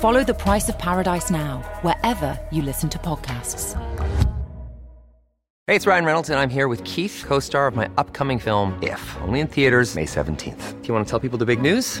Follow The Price of Paradise now, wherever you listen to podcasts. Hey, it's Ryan Reynolds, and I'm here with Keith, co star of my upcoming film, If, only in theaters, May 17th. Do you want to tell people the big news?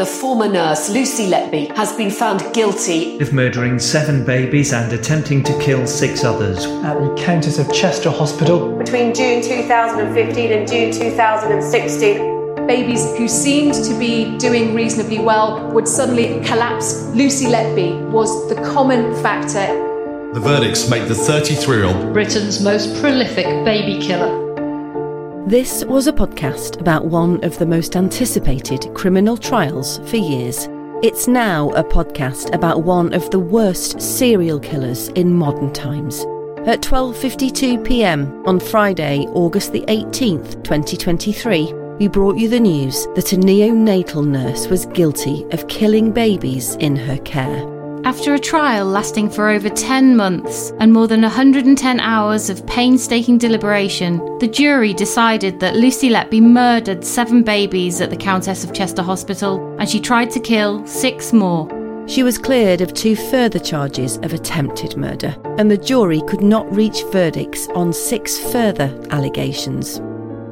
The former nurse, Lucy Letby, has been found guilty of murdering seven babies and attempting to kill six others. At the Countess of Chester Hospital. Between June 2015 and June 2016, babies who seemed to be doing reasonably well would suddenly collapse. Lucy Letby was the common factor. The verdicts make the 33 year old Britain's most prolific baby killer. This was a podcast about one of the most anticipated criminal trials for years. It's now a podcast about one of the worst serial killers in modern times. At 12:52 p.m. on Friday, August the 18th, 2023, we brought you the news that a neonatal nurse was guilty of killing babies in her care. After a trial lasting for over 10 months and more than 110 hours of painstaking deliberation, the jury decided that Lucy Letby murdered seven babies at the Countess of Chester Hospital and she tried to kill six more. She was cleared of two further charges of attempted murder, and the jury could not reach verdicts on six further allegations.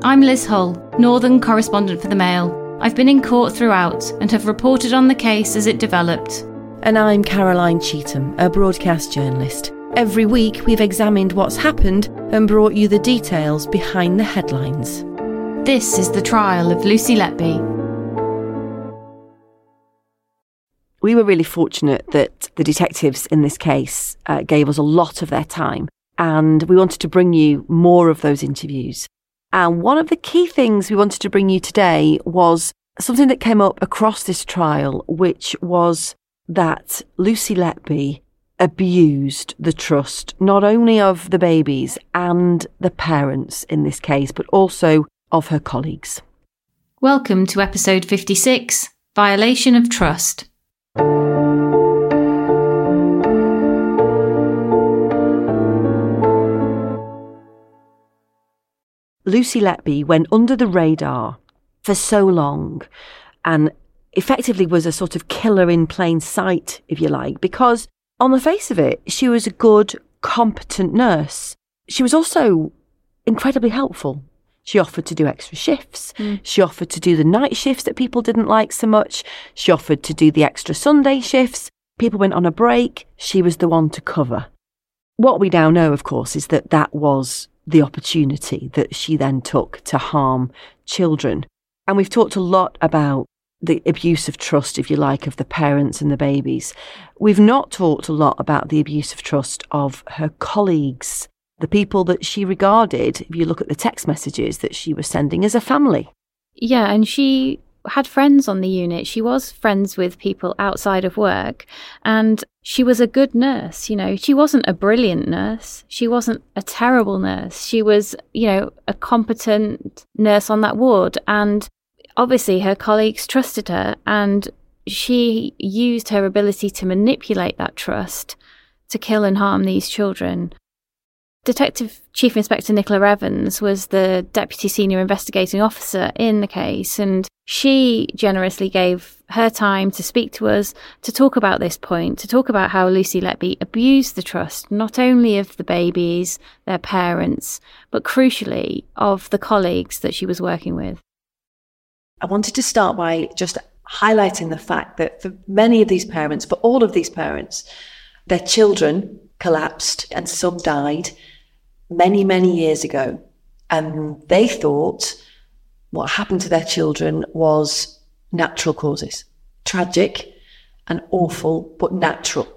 I'm Liz Hull, Northern correspondent for the Mail. I've been in court throughout and have reported on the case as it developed. And I'm Caroline Cheetham, a broadcast journalist. Every week, we've examined what's happened and brought you the details behind the headlines. This is the trial of Lucy Letby. We were really fortunate that the detectives in this case uh, gave us a lot of their time, and we wanted to bring you more of those interviews. And one of the key things we wanted to bring you today was something that came up across this trial, which was that Lucy Letby abused the trust not only of the babies and the parents in this case, but also of her colleagues. Welcome to episode 56 Violation of Trust. Lucy Letby went under the radar for so long and effectively was a sort of killer in plain sight, if you like, because on the face of it, she was a good, competent nurse. She was also incredibly helpful. She offered to do extra shifts. Mm. She offered to do the night shifts that people didn't like so much. She offered to do the extra Sunday shifts. People went on a break. She was the one to cover. What we now know, of course, is that that was the opportunity that she then took to harm children. And we've talked a lot about the abuse of trust, if you like, of the parents and the babies. We've not talked a lot about the abuse of trust of her colleagues, the people that she regarded, if you look at the text messages that she was sending as a family. Yeah, and she had friends on the unit. She was friends with people outside of work and she was a good nurse, you know. She wasn't a brilliant nurse. She wasn't a terrible nurse. She was, you know, a competent nurse on that ward and obviously her colleagues trusted her and she used her ability to manipulate that trust to kill and harm these children. Detective Chief Inspector Nicola Evans was the Deputy Senior Investigating Officer in the case, and she generously gave her time to speak to us to talk about this point, to talk about how Lucy Letby abused the trust not only of the babies, their parents, but crucially of the colleagues that she was working with. I wanted to start by just highlighting the fact that for many of these parents, for all of these parents, their children collapsed and some died many, many years ago. And they thought what happened to their children was natural causes. Tragic and awful, but natural.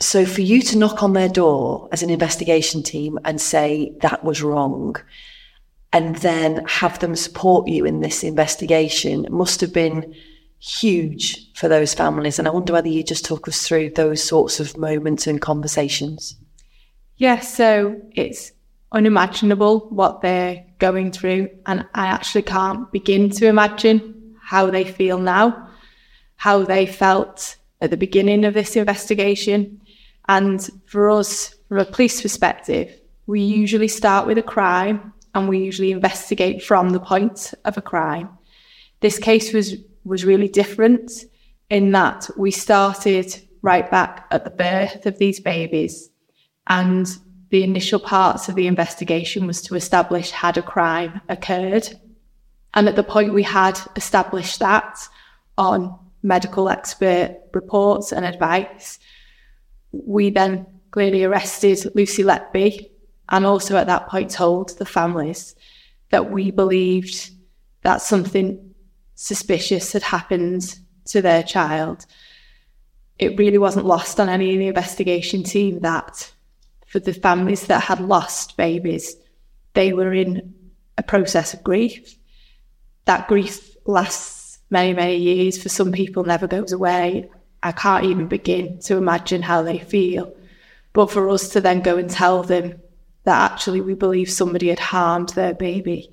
So for you to knock on their door as an investigation team and say that was wrong, and then have them support you in this investigation must have been huge for those families. And I wonder whether you just talk us through those sorts of moments and conversations. Yes, yeah, so it's unimaginable what they're going through. And I actually can't begin to imagine how they feel now, how they felt at the beginning of this investigation. And for us, from a police perspective, we usually start with a crime and we usually investigate from the point of a crime. This case was, was really different in that we started right back at the birth of these babies and the initial parts of the investigation was to establish had a crime occurred. And at the point we had established that on medical expert reports and advice, we then clearly arrested Lucy Letby and also at that point told the families that we believed that something suspicious had happened to their child. It really wasn't lost on any of the investigation team that for the families that had lost babies, they were in a process of grief. That grief lasts many, many years. For some people, never goes away. I can't even begin to imagine how they feel. But for us to then go and tell them that actually we believe somebody had harmed their baby,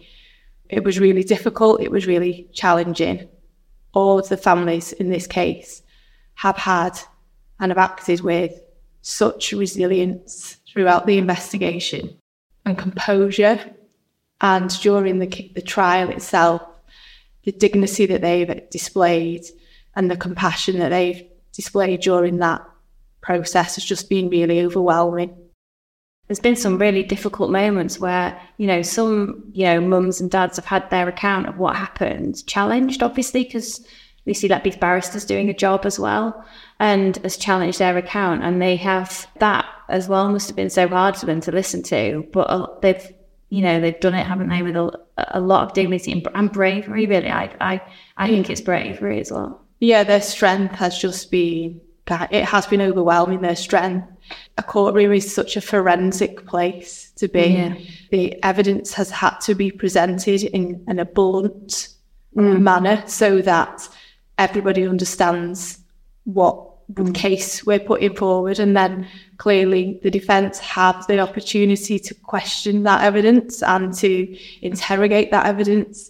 it was really difficult. It was really challenging. All of the families in this case have had and have acted with such resilience throughout the investigation and composure. And during the, the trial itself, the dignity that they've displayed and the compassion that they've displayed during that process has just been really overwhelming. There's been some really difficult moments where, you know, some, you know, mums and dads have had their account of what happened challenged, obviously, because Lucy Letby's barrister's doing a job as well and has challenged their account. And they have that as well. Must have been so hard for them to listen to, but they've, you know, they've done it, haven't they, with a, a lot of dignity and, and bravery. Really, I, I, I think it's bravery as well. Yeah, their strength has just been, it has been overwhelming. Their strength. A courtroom is such a forensic place to be. Yeah. The evidence has had to be presented in, in a blunt mm. manner so that everybody understands what the case we're putting forward. And then clearly the defence have the opportunity to question that evidence and to interrogate that evidence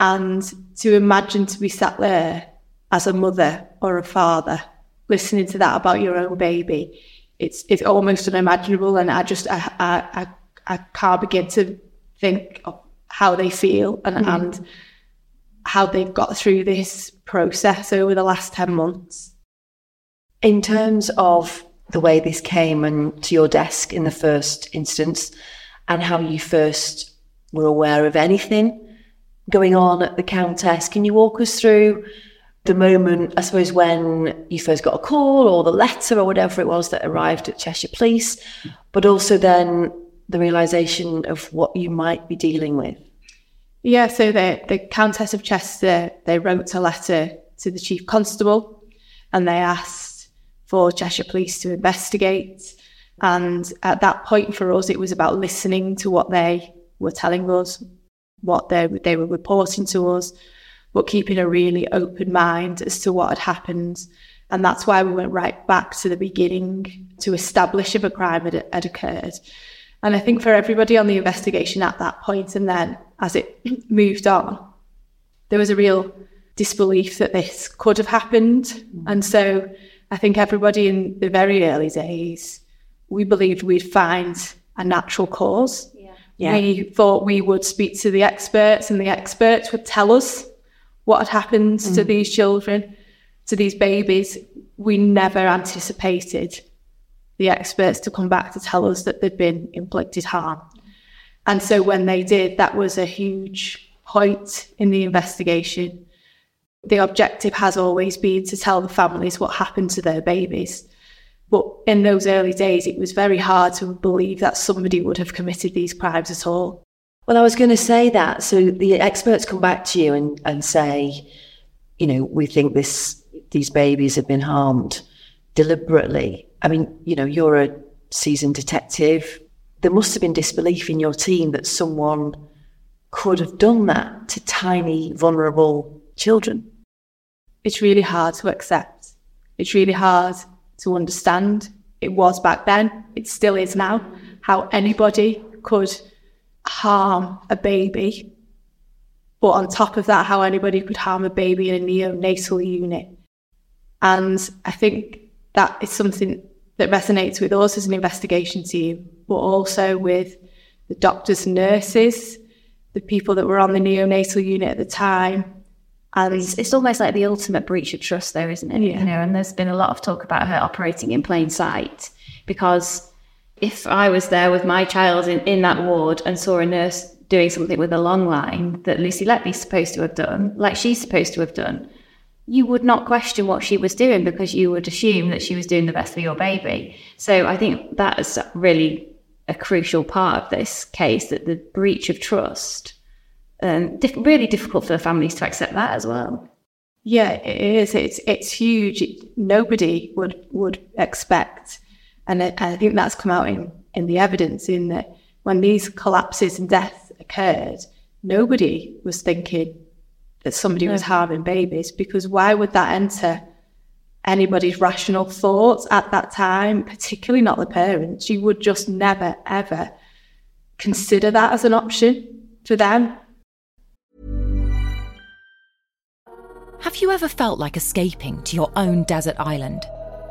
and to imagine to be sat there as a mother or a father listening to that about your own baby. It's it's almost unimaginable, and I just I I I, can't begin to think of how they feel and, mm-hmm. and how they've got through this process over the last 10 months. In terms of the way this came and to your desk in the first instance, and how you first were aware of anything going on at the Countess, can you walk us through the moment, I suppose, when you first got a call or the letter or whatever it was that arrived at Cheshire Police, but also then the realization of what you might be dealing with? Yeah, so the, the Countess of Chester, they wrote a letter to the Chief Constable and they asked for Cheshire Police to investigate. And at that point for us, it was about listening to what they were telling us, what they, they were reporting to us, but keeping a really open mind as to what had happened. And that's why we went right back to the beginning to establish if a crime had, had occurred. And I think for everybody on the investigation at that point and then as it moved on, there was a real disbelief that this could have happened. Mm. And so I think everybody in the very early days, we believed we'd find a natural cause. Yeah. Yeah. We thought we would speak to the experts and the experts would tell us what had happened mm. to these children, to these babies. We never anticipated the experts to come back to tell us that they'd been inflicted harm. And so when they did, that was a huge point in the investigation. The objective has always been to tell the families what happened to their babies. But in those early days, it was very hard to believe that somebody would have committed these crimes at all. Well, I was going to say that. So the experts come back to you and, and say, you know, we think this these babies have been harmed deliberately. I mean, you know, you're a seasoned detective. There must have been disbelief in your team that someone could have done that to tiny, vulnerable children. It's really hard to accept. It's really hard to understand. It was back then, it still is now, how anybody could harm a baby. But on top of that, how anybody could harm a baby in a neonatal unit. And I think that is something that resonates with us as an investigation team, but also with the doctors and nurses, the people that were on the neonatal unit at the time. And it's, it's almost like the ultimate breach of trust, though, isn't it? Yeah. You know, and there's been a lot of talk about her operating in plain sight because if I was there with my child in, in that ward and saw a nurse doing something with a long line that Lucy Letby's supposed to have done, like she's supposed to have done, you would not question what she was doing because you would assume that she was doing the best for your baby. So I think that is really a crucial part of this case that the breach of trust, um, diff- really difficult for the families to accept that as well. Yeah, it is. It's it's huge. Nobody would would expect, and I, I think that's come out in in the evidence in that when these collapses and deaths occurred, nobody was thinking that somebody was harming babies because why would that enter anybody's rational thoughts at that time, particularly not the parents? You would just never, ever consider that as an option for them. Have you ever felt like escaping to your own desert island?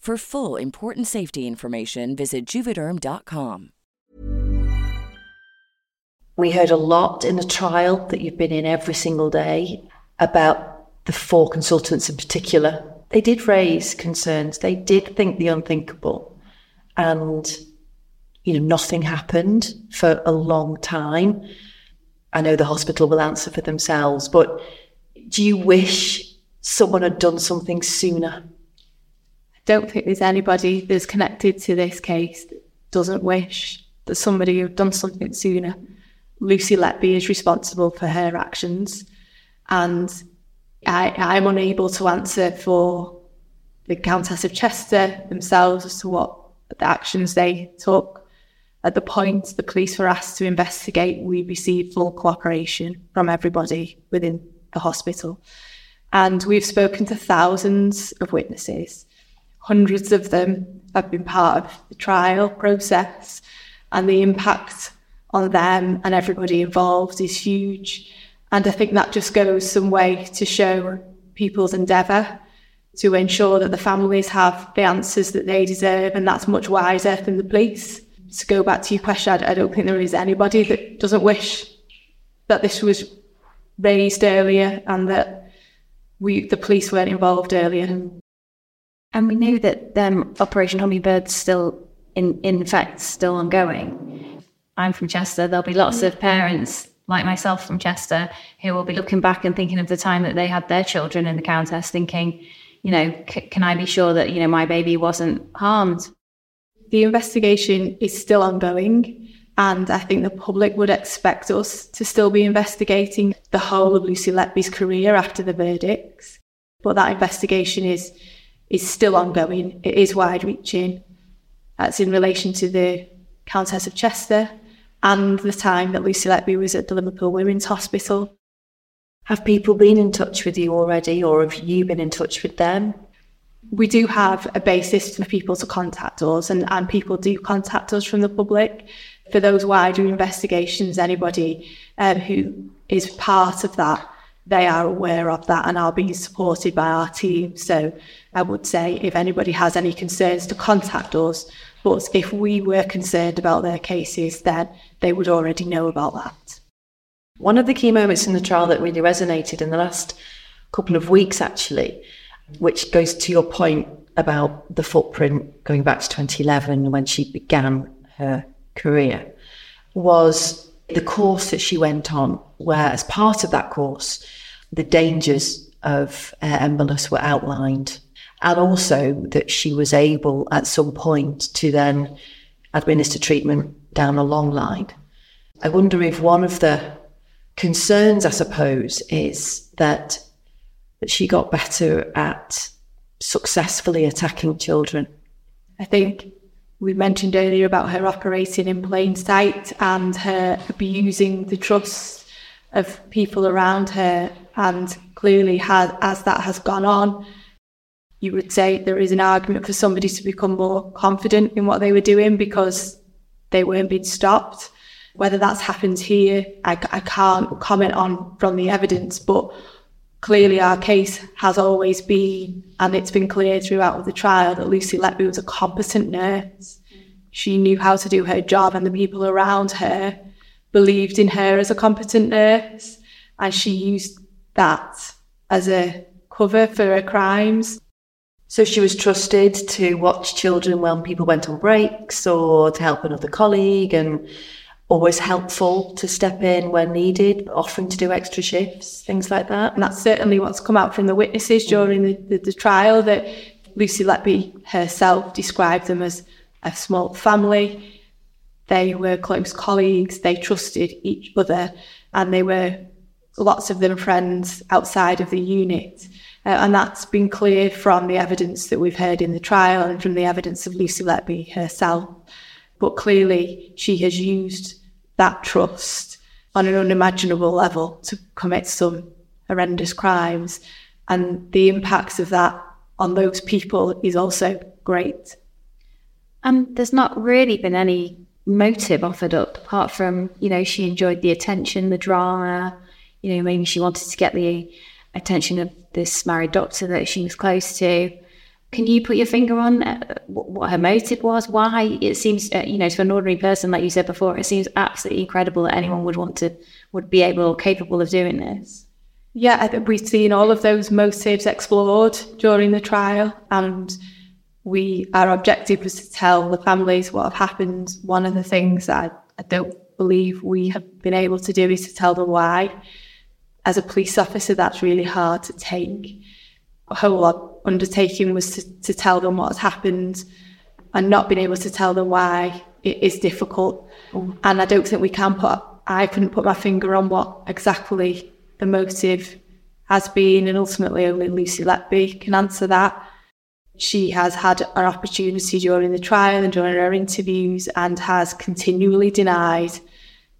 For full important safety information, visit juvederm.com. We heard a lot in the trial that you've been in every single day about the four consultants in particular. They did raise concerns. They did think the unthinkable. And, you know, nothing happened for a long time. I know the hospital will answer for themselves, but do you wish someone had done something sooner? Don't think there's anybody that's connected to this case that doesn't wish that somebody had done something sooner. Lucy Letby is responsible for her actions, and I, I'm unable to answer for the Countess of Chester themselves as to what the actions they took. At the point the police were asked to investigate, we received full cooperation from everybody within the hospital. And we've spoken to thousands of witnesses hundreds of them have been part of the trial process, and the impact on them and everybody involved is huge. And I think that just goes some way to show people's endeavour to ensure that the families have the answers that they deserve, and that's much wiser than the police. To go back to your question, I don't think there is anybody that doesn't wish that this was raised earlier and that we, the police weren't involved earlier. And we know that um, Operation Hummingbird's still, in, in fact, still ongoing. I'm from Chester. There'll be lots of parents like myself from Chester who will be looking back and thinking of the time that they had their children in the Countess, thinking, you know, c- can I be sure that, you know, my baby wasn't harmed? The investigation is still ongoing. And I think the public would expect us to still be investigating the whole of Lucy Letby's career after the verdicts. But that investigation is is still ongoing. It is wide reaching. That's in relation to the Countess of Chester and the time that Lucy Letby was at the Liverpool Women's Hospital. Have people been in touch with you already, or have you been in touch with them? We do have a basis for people to contact us, and, and people do contact us from the public. For those wider investigations, anybody um, who is part of that they are aware of that and are being supported by our team. So I would say if anybody has any concerns to contact us, but if we were concerned about their cases, then they would already know about that. One of the key moments in the trial that really resonated in the last couple of weeks, actually, which goes to your point about the footprint going back to 2011 when she began her career, was the course that she went on, where as part of that course, the dangers of uh, embolus were outlined, and also that she was able at some point to then administer treatment down a long line. I wonder if one of the concerns, I suppose, is that, that she got better at successfully attacking children. I think we mentioned earlier about her operating in plain sight and her abusing the trust of people around her. And clearly, as that has gone on, you would say there is an argument for somebody to become more confident in what they were doing because they weren't being stopped. Whether that's happened here, I, I can't comment on from the evidence, but clearly our case has always been, and it's been clear throughout the trial, that Lucy Letby was a competent nurse. She knew how to do her job, and the people around her believed in her as a competent nurse, and she used that as a cover for her crimes. So she was trusted to watch children when people went on breaks or to help another colleague and always helpful to step in when needed, offering to do extra shifts, things like that. And that's certainly what's come out from the witnesses during the, the, the trial that Lucy Letby herself described them as a small family. They were close colleagues, they trusted each other, and they were lots of them friends outside of the unit. Uh, and that's been clear from the evidence that we've heard in the trial and from the evidence of Lucy Letby herself. But clearly, she has used that trust on an unimaginable level to commit some horrendous crimes. And the impacts of that on those people is also great. And there's not really been any motive offered up apart from, you know, she enjoyed the attention, the drama, you know, maybe she wanted to get the attention of this married doctor that she was close to. Can you put your finger on uh, what her motive was? Why it seems, uh, you know, to an ordinary person, like you said before, it seems absolutely incredible that anyone would want to, would be able or capable of doing this. Yeah, we've seen all of those motives explored during the trial, and we our objective was to tell the families what have happened. One of the things that I, I don't believe we have been able to do is to tell them why. As a police officer, that's really hard to take. A whole undertaking was to, to tell them what has happened and not being able to tell them why it is difficult. Mm. And I don't think we can put, I couldn't put my finger on what exactly the motive has been. And ultimately, only Lucy Letby can answer that. She has had an opportunity during the trial and during her interviews and has continually denied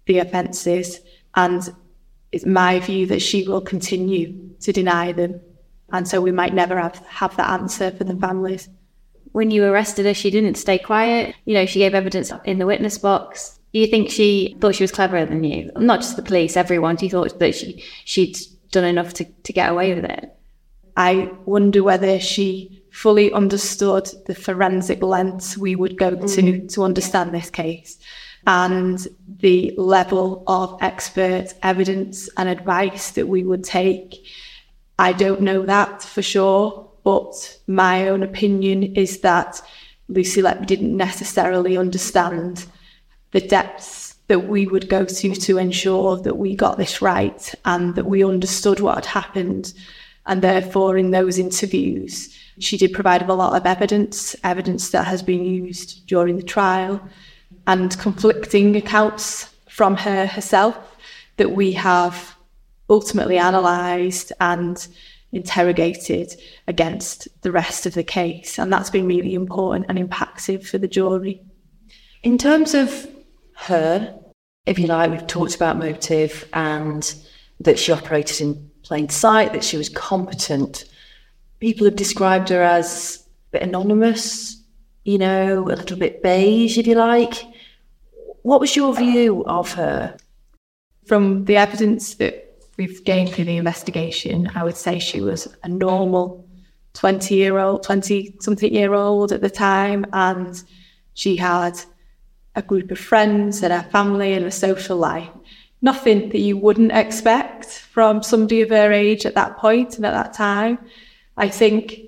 the offences. And it's my view that she will continue to deny them and so we might never have, have that answer for the families. When you arrested her, she didn't stay quiet. You know, she gave evidence in the witness box. Do you think she thought she was cleverer than you? Not just the police, everyone. Do you thought that she she'd done enough to, to get away with it? I wonder whether she fully understood the forensic lens we would go to mm. to understand this case and the level of expert evidence and advice that we would take I don't know that for sure. but my own opinion is that Lucy Letby didn't necessarily understand the depths that we would go to to ensure that we got this right and that we understood what had happened. And therefore, in those interviews, she did provide a lot of evidence, evidence that has been used during the trial, and conflicting accounts from her herself that we have ultimately analysed and interrogated against the rest of the case. And that's been really important and impactful for the jury. In terms of her, if you like, we've talked about motive and that she operated in plain sight, that she was competent. People have described her as a bit anonymous, you know, a little bit beige, if you like. What was your view of her? From the evidence that we've gained through the investigation, I would say she was a normal 20 year old, 20 something year old at the time. And she had a group of friends and a family and a social life. Nothing that you wouldn't expect from somebody of her age at that point and at that time. I think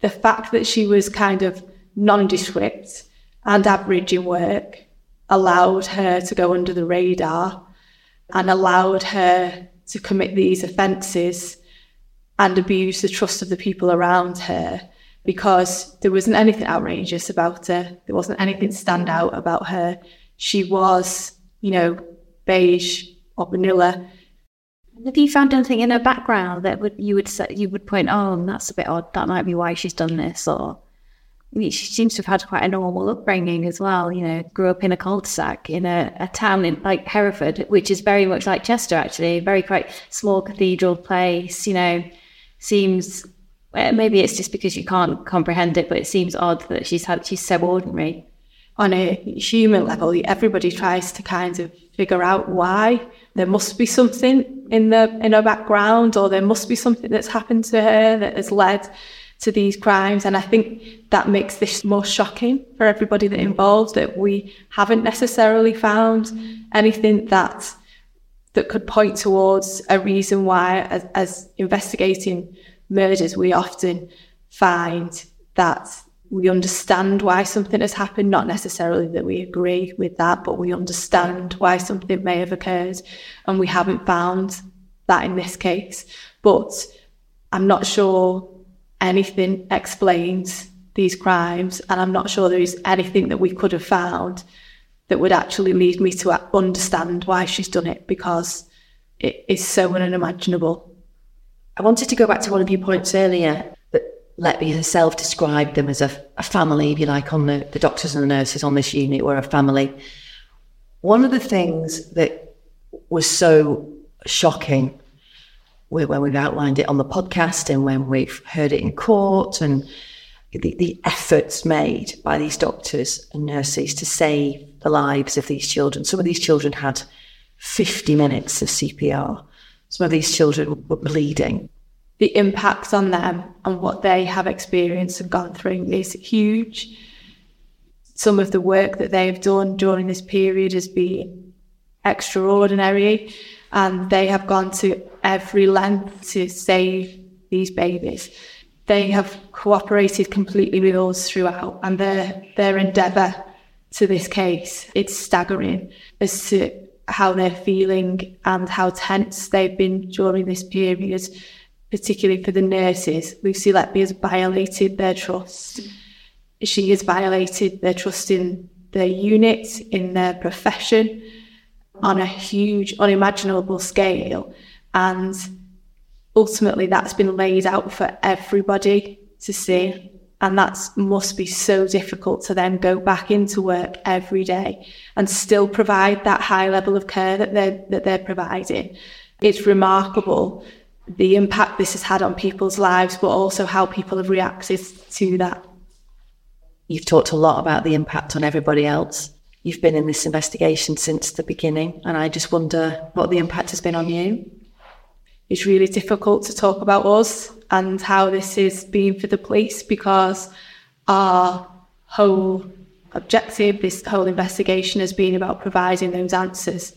the fact that she was kind of nondescript and average in work allowed her to go under the radar and allowed her to commit these offences and abuse the trust of the people around her because there wasn't anything outrageous about her. There wasn't anything stand out about her. She was, you know, beige or vanilla. Have you found anything in her background that would you would say you would point, oh, that's a bit odd. That might be why she's done this, or I mean, she seems to have had quite a normal upbringing as well. You know, grew up in a cul-de-sac in a, a town in like Hereford, which is very much like Chester, actually, very quite small cathedral place. You know, seems well, maybe it's just because you can't comprehend it, but it seems odd that she's had she's so ordinary. On a human level, everybody tries to kind of figure out why there must be something in the in her background, or there must be something that's happened to her that has led to these crimes. And I think that makes this more shocking for everybody that involved that we haven't necessarily found anything that that could point towards a reason why as, as investigating murders we often find that we understand why something has happened, not necessarily that we agree with that, but we understand why something may have occurred. And we haven't found that in this case. But I'm not sure anything explains these crimes, and I'm not sure there is anything that we could have found that would actually lead me to understand why she's done it because it is so unimaginable. I wanted to go back to one of your points earlier that Letby herself described them as a, a family, if you like, on the, the doctors and the nurses on this unit were a family. One of the things that was so shocking when we've outlined it on the podcast and when we've heard it in court and the, the efforts made by these doctors and nurses to save the lives of these children. Some of these children had 50 minutes of CPR. Some of these children were bleeding. The impact on them and what they have experienced and gone through is huge. Some of the work that they've done during this period has been extraordinary and they have gone to every length to save these babies. They have cooperated completely with us throughout, and their their endeavour to this case it's staggering as to how they're feeling and how tense they've been during this period, particularly for the nurses. Lucy Letby has violated their trust. She has violated their trust in their unit, in their profession on a huge, unimaginable scale. And ultimately, that's been laid out for everybody to see. And that must be so difficult to then go back into work every day and still provide that high level of care that they're, that they're providing. It's remarkable the impact this has had on people's lives, but also how people have reacted to that. You've talked a lot about the impact on everybody else you've been in this investigation since the beginning, and I just wonder what the impact has been on you. It's really difficult to talk about us and how this has been for the police because our whole objective, this whole investigation has been about providing those answers.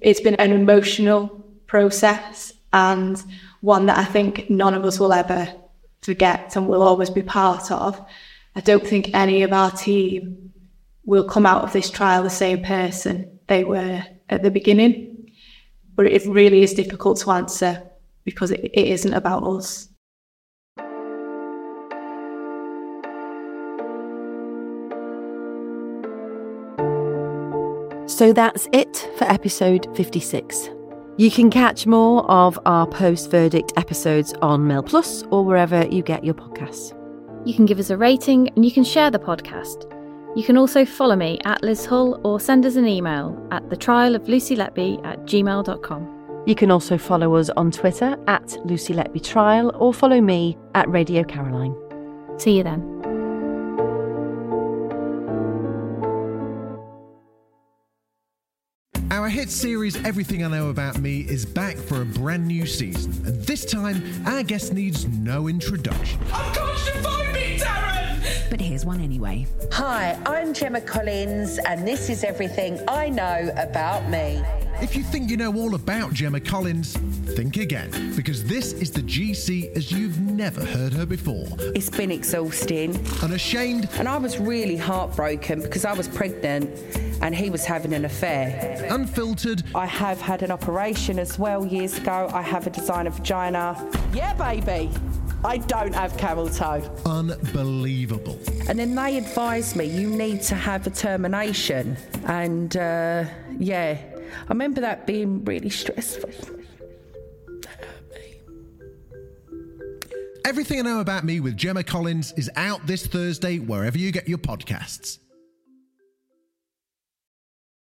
It's been an emotional process and one that I think none of us will ever forget and will always be part of. I don't think any of our team will come out of this trial the same person they were at the beginning. But it really is difficult to answer because it, it isn't about us. So that's it for episode 56. You can catch more of our post verdict episodes on Mail Plus or wherever you get your podcasts. You can give us a rating and you can share the podcast. You can also follow me at Liz Hull or send us an email at the trial of Lucy Letby at gmail.com. You can also follow us on Twitter at Lucy Letby Trial or follow me at Radio Caroline. See you then. Our hit series Everything I Know About Me is back for a brand new season, and this time our guest needs no introduction. Of course you find me, Darren! But here's one anyway. Hi, I'm Gemma Collins, and this is everything I know about me. If you think you know all about Gemma Collins, think again, because this is the GC as you've never heard her before. It's been exhausting. Unashamed. And I was really heartbroken because I was pregnant and he was having an affair. Unfiltered. I have had an operation as well years ago. I have a designer vagina. Yeah, baby. I don't have camel toe. Unbelievable. And then they advised me you need to have a termination. And uh, yeah, I remember that being really stressful. Everything I Know About Me with Gemma Collins is out this Thursday wherever you get your podcasts.